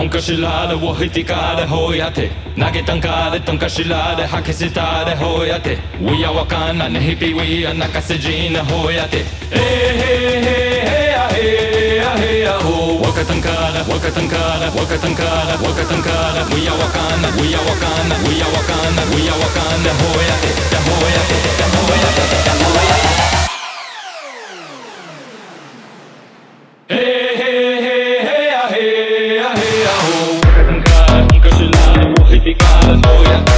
トンカシラでウォヒティカでホヤテ投げたんかでトンカシラでハケシタでホヤテウィアワカナネヒピウィアナカセジーナホヤテえへへへやへ هي هو وقتا كان وقتا كان وقتا كان وقتا كان ويا وكان ويا وكان ويا وكان ويا وكان هو يا هو يا hallelujah.